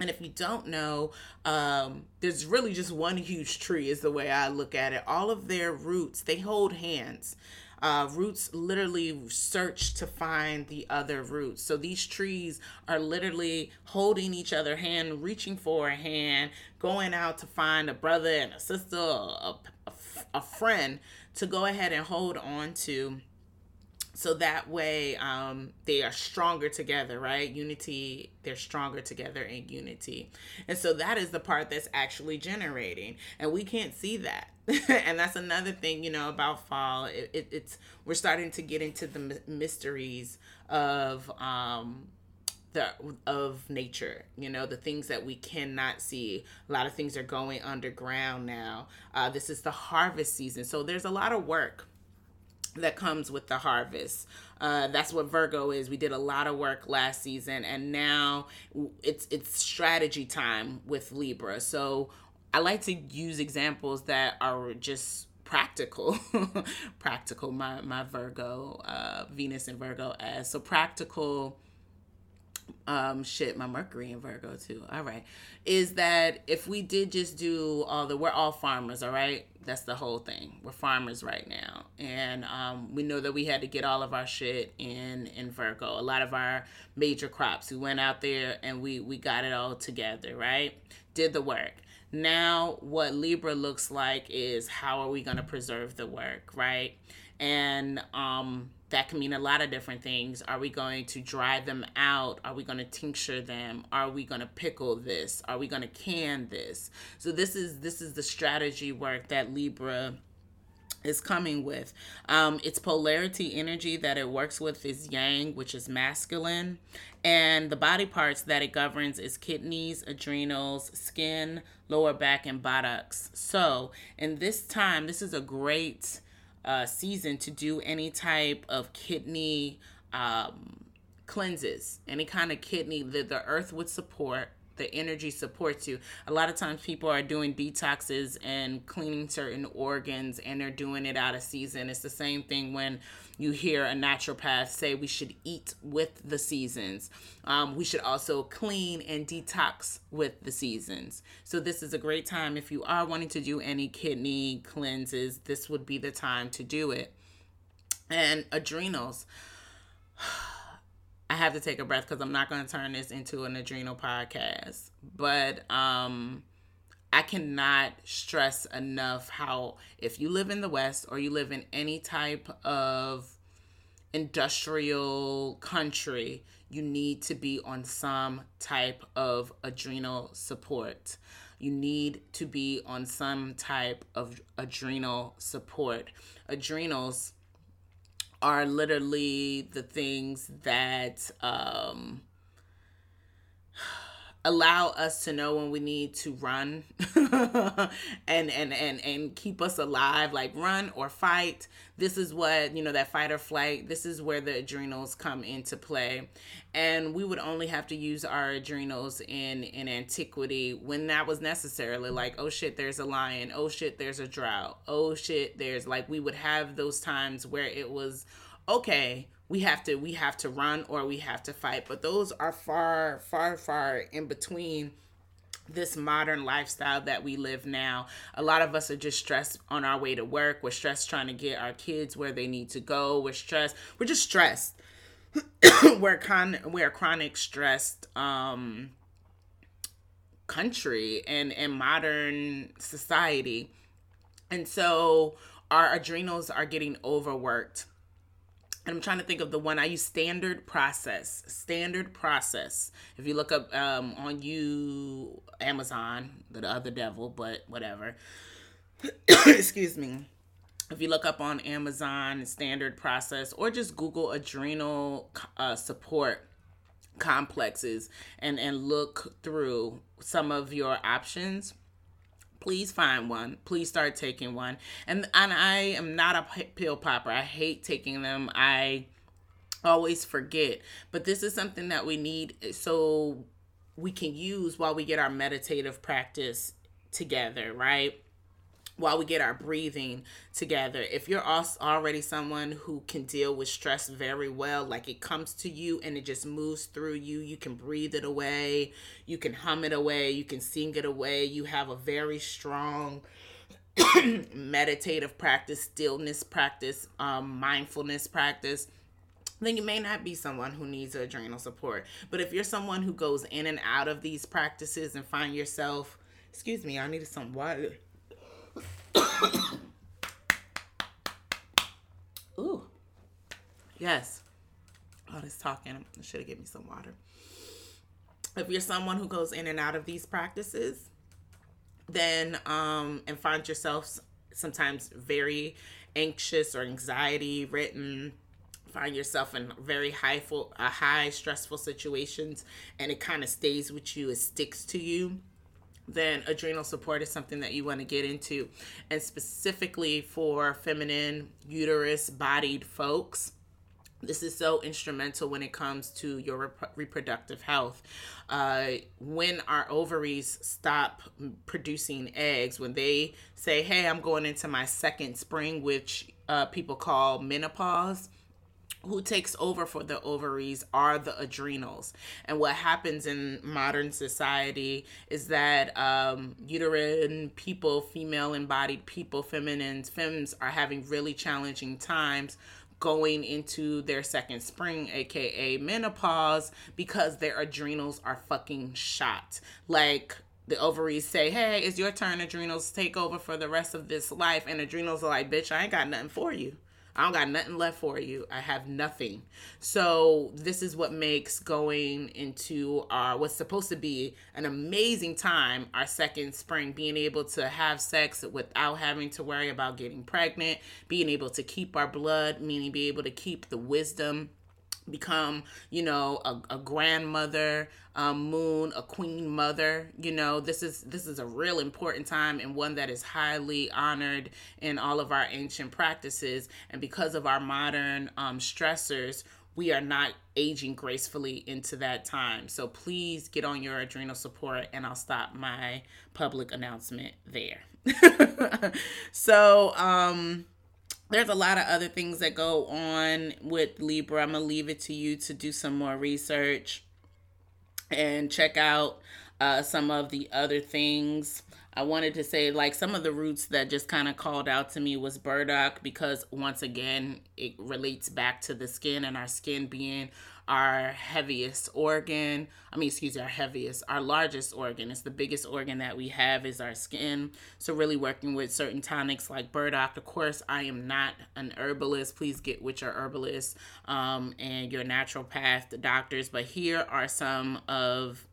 and if you don't know, um, there's really just one huge tree, is the way I look at it. All of their roots, they hold hands. Uh, roots literally search to find the other roots. So these trees are literally holding each other hand, reaching for a hand, going out to find a brother and a sister, a, a, a friend to go ahead and hold on to so that way um, they are stronger together right? Unity they're stronger together in unity. And so that is the part that's actually generating. And we can't see that. (laughs) And that's another thing you know about fall. It, it, it's we're starting to get into the mysteries of um the of nature you know the things that we cannot see. A lot of things are going underground now. Uh, this is the harvest season. So there's a lot of work that comes with the harvest. Uh, that's what Virgo is. We did a lot of work last season, and now it's it's strategy time with Libra. So I like to use examples that are just practical (laughs) practical my my virgo uh venus and virgo as so practical um shit my mercury in virgo too all right is that if we did just do all the we're all farmers all right that's the whole thing. We're farmers right now, and um, we know that we had to get all of our shit in in Virgo. A lot of our major crops. We went out there and we we got it all together. Right, did the work. Now, what Libra looks like is how are we going to preserve the work, right? And um, that can mean a lot of different things. Are we going to dry them out? Are we going to tincture them? Are we going to pickle this? Are we going to can this? So this is this is the strategy work that Libra is coming with. Um, its polarity energy that it works with is yang, which is masculine, and the body parts that it governs is kidneys, adrenals, skin, lower back, and buttocks. So in this time, this is a great uh, season to do any type of kidney um, cleanses, any kind of kidney that the earth would support the energy supports you. A lot of times people are doing detoxes and cleaning certain organs and they're doing it out of season. It's the same thing when you hear a naturopath say we should eat with the seasons. Um, we should also clean and detox with the seasons. So, this is a great time if you are wanting to do any kidney cleanses, this would be the time to do it. And adrenals. (sighs) (sighs) I have to take a breath because I'm not going to turn this into an adrenal podcast. But um, I cannot stress enough how, if you live in the West or you live in any type of industrial country, you need to be on some type of adrenal support. You need to be on some type of adrenal support. Adrenals are literally the things that um, allow us to know when we need to run (laughs) and and and and keep us alive like run or fight. This is what you know that fight or flight this is where the adrenals come into play. And we would only have to use our adrenals in in antiquity when that was necessarily like oh shit there's a lion. Oh shit there's a drought. Oh shit there's like we would have those times where it was okay we have to we have to run or we have to fight but those are far far far in between this modern lifestyle that we live now. A lot of us are just stressed on our way to work. We're stressed trying to get our kids where they need to go. We're stressed. We're just stressed. (coughs) we're con we're chronic stressed um country and and modern society. And so our adrenals are getting overworked and I'm trying to think of the one I use standard process. Standard process. If you look up um, on you Amazon, the other devil, but whatever. (coughs) Excuse me. If you look up on Amazon standard process or just Google adrenal uh, support complexes and and look through some of your options please find one. Please start taking one. And and i am not a pill popper. I hate taking them. I always forget. But this is something that we need eh, so we can use while we get our meditative practice together right while we get our breathing together. If you're already someone who can deal with stress very well, like it comes to you and it just moves through you, you can breathe it away, you can hum it away, you can sing it away. You have a very strong (clears throat) meditative practice, stillness practice, um, mindfulness practice then you may not be someone who needs adrenal support. But if you're someone who goes in and out of these practices and find yourself, excuse me, I needed some water. (coughs) Ooh. Yes. All this talking, I should have given me some water. If you're someone who goes in and out of these practices, then um and find yourself sometimes very anxious or anxiety written find yourself in very high full, uh, high stressful situations and it kind of stays with you it sticks to you then adrenal support is something that you want to get into. And specifically for feminine, uterus bodied folks, this is so instrumental when it comes to your rep- reproductive health. Uh, when our ovaries stop producing eggs, when they say, Hey, I'm going into my second spring, which uh, people call menopause who takes over for the ovaries are the adrenals. And what happens in modern society is that um, uterine people, female embodied people, feminines, femmes are having really challenging times going into their second spring, aka menopause, because their adrenals are fucking shot. Like, the ovaries say, Hey, it's your turn, adrenals, take over for the rest of this life. And adrenals are like, Bitch, I ain't got nothing for you. I don't got nothing left for you. I have nothing. So this is what makes going into our what's supposed to be an amazing time, our second spring, being able to have sex without having to worry about getting pregnant, being able to keep our blood, meaning be able to keep the wisdom become you know a, a grandmother um, moon a queen mother you know this is this is a real important time and one that is highly honored in all of our ancient practices and because of our modern um, stressors we are not aging gracefully into that time. So please get on your adrenal support and I'll stop my public announcement there. (laughs) so, um, there's a lot of other things that go on with Libra. I'm going to leave it to you to do some more research and check out uh, some of the other things. I wanted to say, like, some of the roots that just kind of called out to me was burdock because, once again, it relates back to the skin and our skin being our heaviest organ. I mean, excuse me, our heaviest, our largest organ. It's the biggest organ that we have is our skin. So, really working with certain tonics like burdock. Of course, I am not an herbalist. Please get with your herbalist um, and your naturopath doctors. But here are some of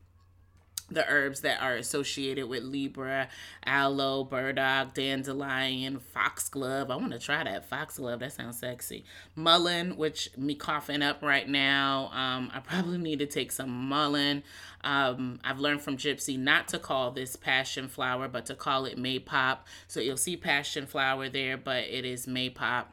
the herbs that are associated with Libra, aloe, burdock, dandelion, foxglove. I want to try that foxglove. That sounds sexy. Mullein, which me coughing up right now. Um, I probably need to take some mullein. Um, I've learned from Gypsy not to call this passion flower, but to call it maypop. So you'll see passion flower there, but it is maypop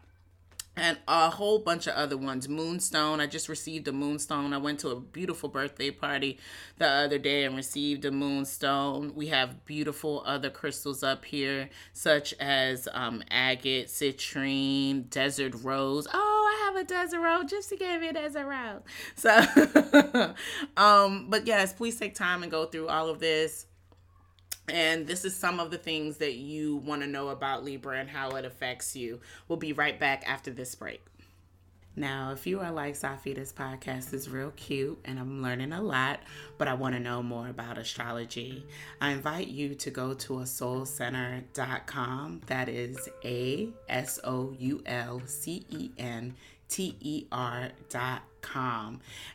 and a whole bunch of other ones. Moonstone. I just received a moonstone. I went to a beautiful birthday party the other day and received a moonstone. We have beautiful other crystals up here, such as um, agate, citrine, desert rose. Oh, I have a desert rose. Gypsy gave me a desert rose. So, (laughs) um, but yes, please take time and go through all of this. And this is some of the things that you want to know about Libra and how it affects you. We'll be right back after this break. Now, if you are like Safi, this podcast is real cute and I'm learning a lot, but I want to know more about astrology. I invite you to go to a soulcenter.com. That is A S O U L C E N T E R dot.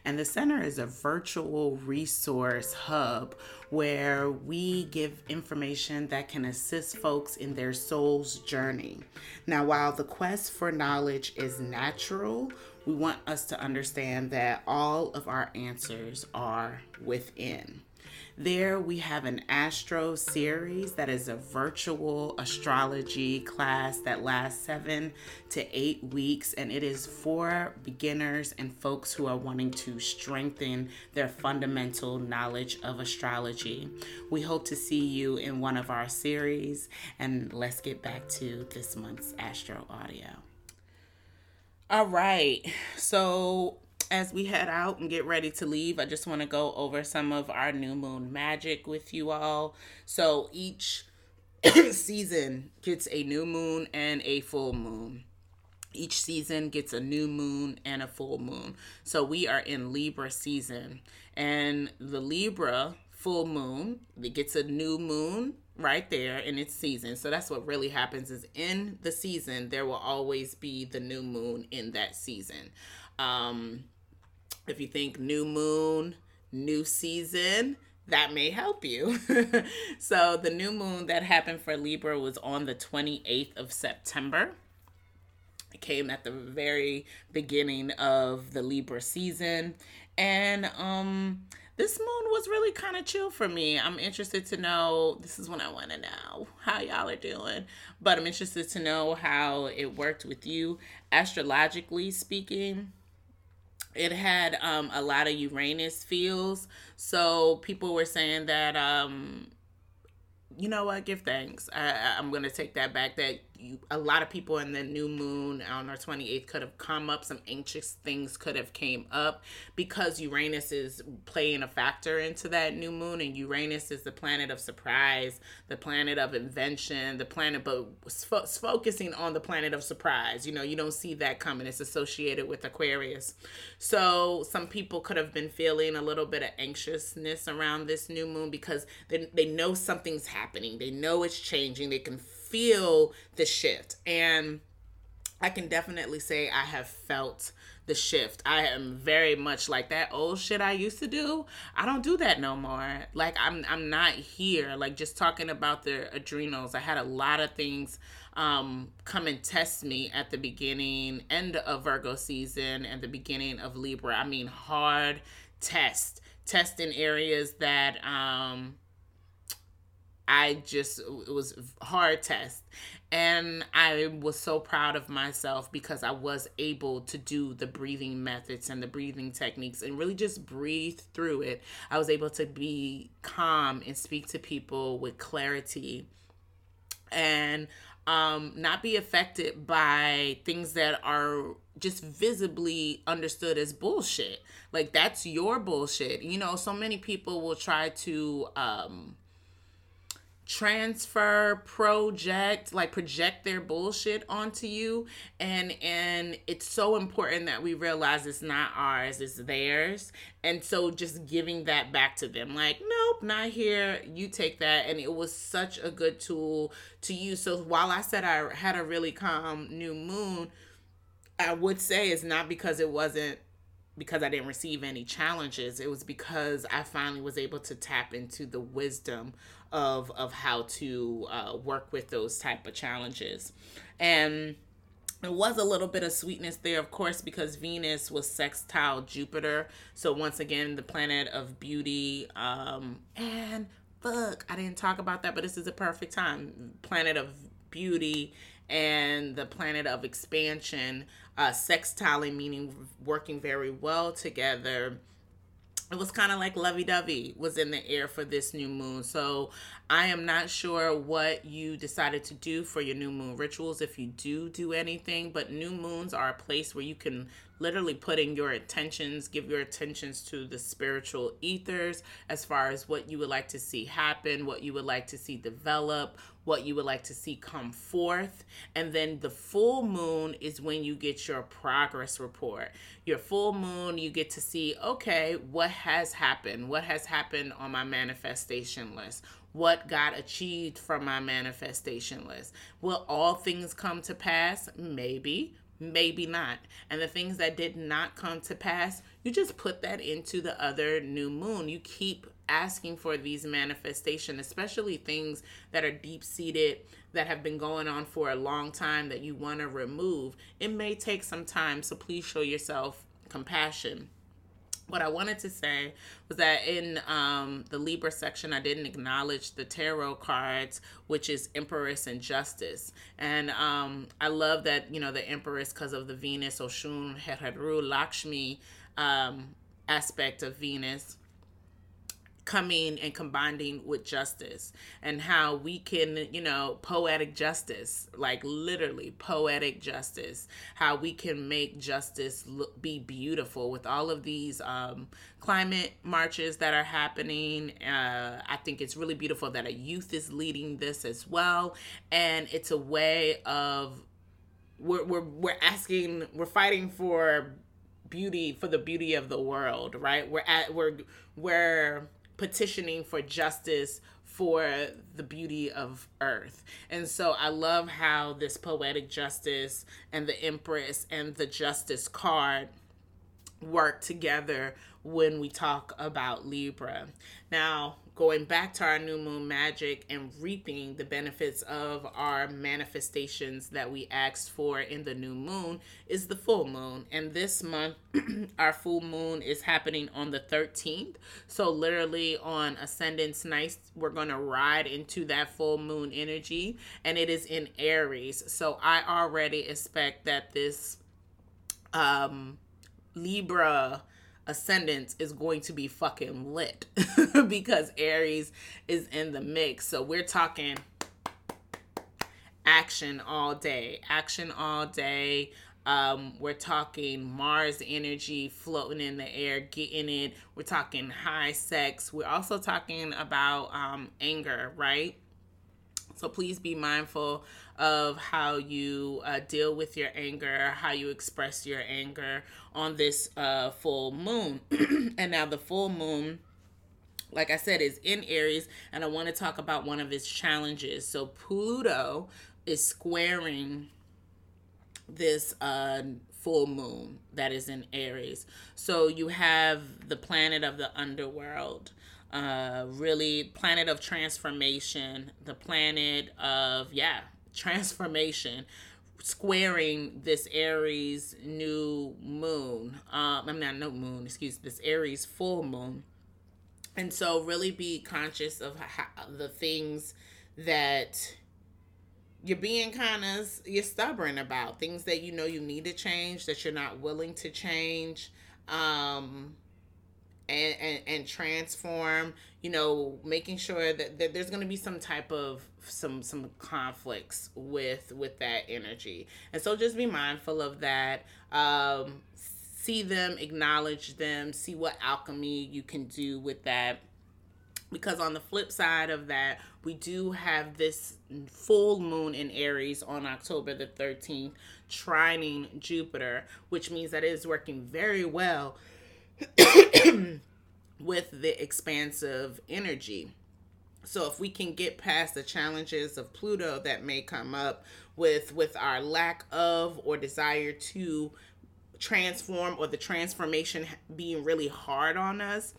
And the center is a virtual resource hub where we give information that can assist folks in their soul's journey. Now, while the quest for knowledge is natural, we want us to understand that all of our answers are within. There we have an Astro series that is a virtual astrology class that lasts seven to eight weeks, and it is for beginners and folks who are wanting to strengthen their fundamental knowledge of astrology. We hope to see you in one of our series, and let's get back to this month's Astro Audio. All right, so as we head out and get ready to leave, I just want to go over some of our new moon magic with you all. So each (coughs) season gets a new moon and a full moon. Each season gets a new moon and a full moon. So we are in Libra season, and the Libra full moon it gets a new moon right there in its season. So that's what really happens is in the season there will always be the new moon in that season. Um if you think new moon, new season, that may help you. (laughs) so, the new moon that happened for Libra was on the 28th of September. It came at the very beginning of the Libra season. And um this moon was really kind of chill for me. I'm interested to know. This is what I want to know how y'all are doing, but I'm interested to know how it worked with you astrologically speaking it had um, a lot of Uranus feels. So people were saying that, um, you know what, give thanks. I, I'm going to take that back. That you, a lot of people in the new moon on our 28th could have come up. Some anxious things could have came up. Because uranus is playing a factor into that new moon and uranus is the planet of surprise the planet of invention the planet but focusing on the planet of surprise. You know you don't see that coming. It's associated with aquarius. So some people could have been feeling a little bit of anxiousness around this new moon because they, they know something's happening. They know it's changing. They can feel the shift. And I can definitely say I have felt the shift. I am very much like that old shit I used to do. I don't do that no more. Like I'm I'm not here like just talking about the adrenals. I had a lot of things um come and test me at the beginning end of Virgo season and the beginning of Libra. I mean hard test. Test in areas that um I just it was hard test and I was so proud of myself because I was able to do the breathing methods and the breathing techniques and really just breathe through it. I was able to be calm and speak to people with clarity and um, not be affected by things that are just visibly understood as bullshit. Like that's your bullshit. You know, so many people will try to um transfer project like project their bullshit onto you. And and it's so important that we realize it's not ours it's theirs. And so just giving that back to them like nope not here. You take that. And it was such a good tool to use. So while i said i had a really calm new moon i would say it's not because it wasn't because I didn't receive any challenges. It was because I finally was able to tap into the wisdom of of how to uh, work with those type of challenges and it was a little bit of sweetness there, of course, because Venus was sextile Jupiter. So once again, the planet of beauty. Um, and fuck, I didn't talk about that, but this is a perfect time. Planet of beauty and the planet of expansion, uh, sextile meaning working very well together it was kind of like lovey-dovey was in the air for this new moon. So i am not sure what you decided to do for your new moon rituals if you do do anything but new moons are a place where you can literally put in your attentions give your attentions to the spiritual ethers as far as what you would like to see happen, what you would like to see develop, what you would like to see come forth. And then the full moon is when you get your progress report. Your full moon, you get to see, okay, what has happened? What has happened on my manifestation list? What got achieved from my manifestation list? Will all things come to pass? Maybe maybe not. And the things that did not come to pass, you just put that into the other new moon. You keep asking for these manifestation, especially things that are deep seated that have been going on for a long time that you want to remove. It may take some time, so please show yourself compassion what I wanted to say was that in um, the Libra section, I didn't acknowledge the tarot cards, which is Empress and Justice. And um, I love that, you know, the Empress, because of the Venus, Oshun, Heru, Lakshmi um, aspect of Venus coming and combining with justice and how we can, you know, poetic justice, like literally poetic justice, how we can make justice look, be beautiful with all of these um, climate marches that are happening. Uh, I think it's really beautiful that a youth is leading this as well. And it's a way of, we're, we're, we're asking, we're fighting for beauty for the beauty of the world right we're at we're we're petitioning for justice for the beauty of earth. And so I love how this poetic justice and the empress and the justice card work together when we talk about Libra. Now, going back to our new moon magic and reaping the benefits of our manifestations that we asked for in the new moon is the full moon. And this month, (clears throat) our full moon is happening on the 13th. So, literally on Ascendance Night, we're going to ride into that full moon energy, and it is in Aries. So, I already expect that this um, Libra ascendant is going to be fucking lit (laughs) because Aries is in the mix. So we're talking action all day, action all day. Um, we're talking Mars energy floating in the air, getting it. We're talking high sex. We're also talking about um, anger, right? So please be mindful of how you uh, deal with your anger, how you express your anger on this uh, full moon. (clears throat) and now the full moon like I said, is in Aries, and I want to talk about one of its challenges. So Pluto is squaring this uh, full moon that is in Aries. So you have the planet of the underworld, uh, really planet of transformation, the planet of yeah transformation, squaring this Aries new moon. Um, I'm not no moon, excuse this Aries full moon. And so, really be conscious of how, the things that you're being kind of you're stubborn about things that you know you need to change that you're not willing to change um and and, and transform you know making sure that, that there's going to be some type of some some conflicts with with that energy. And so just be mindful of that. Um see them acknowledge them see what alchemy you can do with that. Because on the flip side of that we do have this full moon in aries on october the 13th trining jupiter which means that it is working very well (coughs) with the expansive energy. So if we can get past the challenges of pluto that may come up with with our lack of or desire to transform or the transformation being really hard on us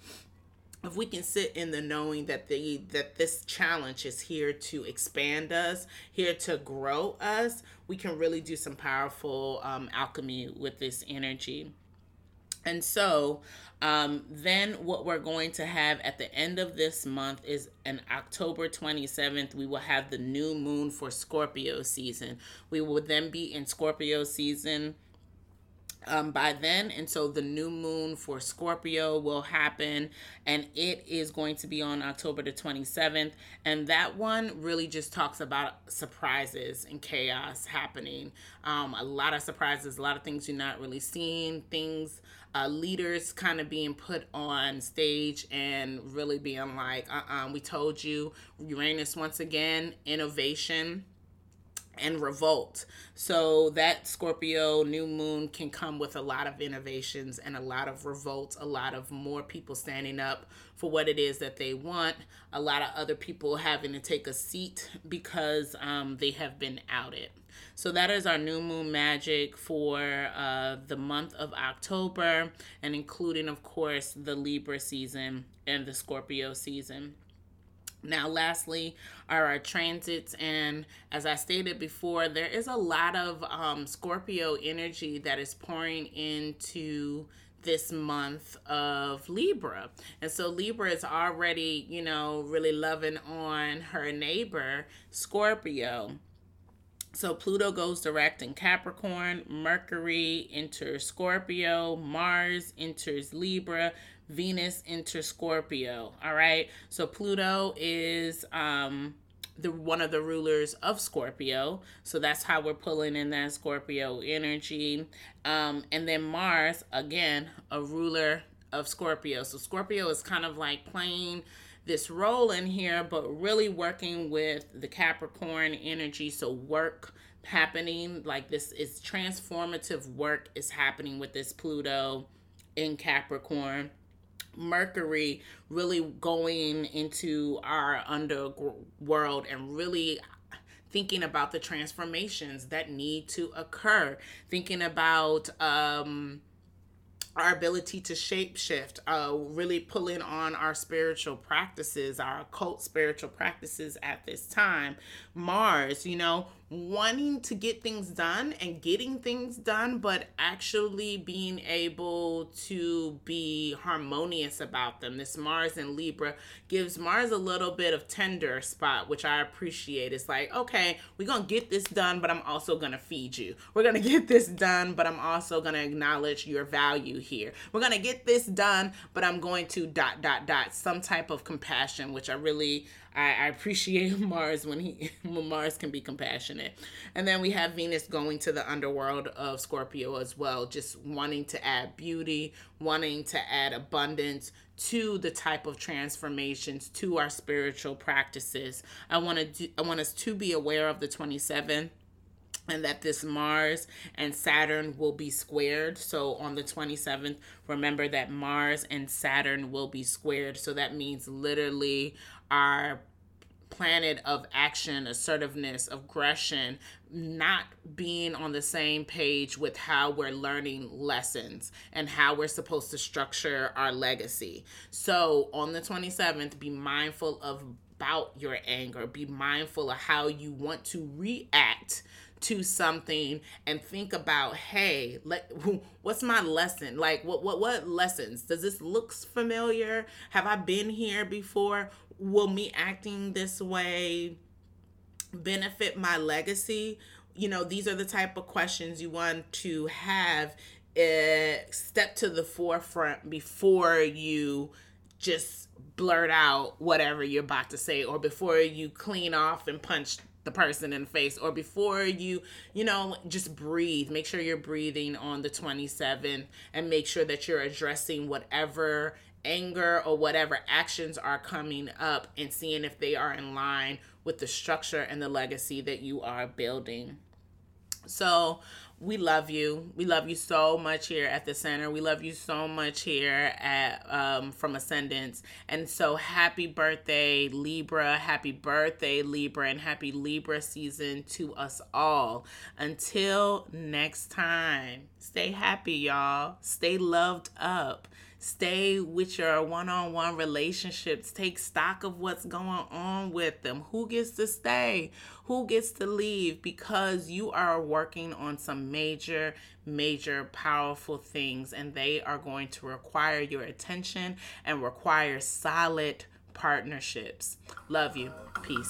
if we can sit in the knowing that the that this challenge is here to expand us here to grow us we can really do some powerful um, alchemy with this energy and so um, then what we're going to have at the end of this month is an October 27th, we will have the new moon for Scorpio season. We will then be in Scorpio season um, by then. And so the new moon for Scorpio will happen, and it is going to be on October the 27th. And that one really just talks about surprises and chaos happening. Um, a lot of surprises, a lot of things you're not really seeing, things. Uh, leaders kind of being put on stage and really being like, uh uh-uh, uh we told you, Uranus once again, innovation and revolt. So that Scorpio new moon can come with a lot of innovations and a lot of revolts, a lot of more people standing up for what it is that they want, a lot of other people having to take a seat because um, they have been outed. So that is our new moon magic for uh, the month of October, and including, of course, the Libra season and the Scorpio season. Now, lastly, are our transits. And as I stated before, there is a lot of um, Scorpio energy that is pouring into this month of Libra. And so Libra is already, you know, really loving on her neighbor, Scorpio. So Pluto goes direct in Capricorn, Mercury enters Scorpio, Mars enters Libra, Venus enters Scorpio. All right. So Pluto is um the one of the rulers of Scorpio. So that's how we're pulling in that Scorpio energy. Um, and then Mars, again, a ruler of Scorpio. So Scorpio is kind of like playing this role in here, but really working with the Capricorn energy. So work happening like this is transformative work is happening with this Pluto in Capricorn. Mercury really going into our underworld and really thinking about the transformations that need to occur, thinking about um, our ability to shapeshift, uh, really pulling on our spiritual practices, our occult spiritual practices at this time. Mars, you know, wanting to get things done and getting things done, but actually being able to be harmonious about them. This Mars and Libra gives Mars a little bit of tender spot, which I appreciate. It's like, okay, we're going to get this done, but I'm also going to feed you. We're going to get this done, but I'm also going to acknowledge your value here. We're going to get this done, but I'm going to dot, dot, dot, some type of compassion, which I really I, I appreciate (laughs) Mars when he (laughs) when Mars can be compassionate. And then we have Venus going to the underworld of Scorpio as well, just wanting to add beauty, wanting to add abundance to the type of transformations to our spiritual practices. I want to I want us to be aware of the 27th and that this Mars and Saturn will be squared. So on the 27th, remember that Mars and Saturn will be squared. So that means literally our planet of action, assertiveness, aggression, not being on the same page with how we're learning lessons and how we're supposed to structure our legacy. So on the 27th, be mindful of about your anger. Be mindful of how you want to react to something and think about, hey, let, (laughs) what's my lesson? Like, what what what lessons does this looks familiar? Have I been here before? Will me acting this way benefit my legacy? You know, these are the type of questions you want to have uh, step to the forefront before you just blurt out whatever you're about to say or before you clean off and punch the person in the face or before you you know just breathe make sure you're breathing on the 27th and make sure that you're addressing whatever anger or whatever actions are coming up and seeing if they are in line with the structure and the legacy that you are building so we love you. We love you so much here at the center. We love you so much here at um, from Ascendance. And so happy birthday, Libra. Happy birthday, Libra, and happy Libra season to us all. Until next time, stay happy, y'all. Stay loved up. Stay with your one on one relationships. Take stock of what's going on with them. Who gets to stay? Who gets to leave? Because you are working on some major, major, powerful things, and they are going to require your attention and require solid partnerships. Love you. Peace.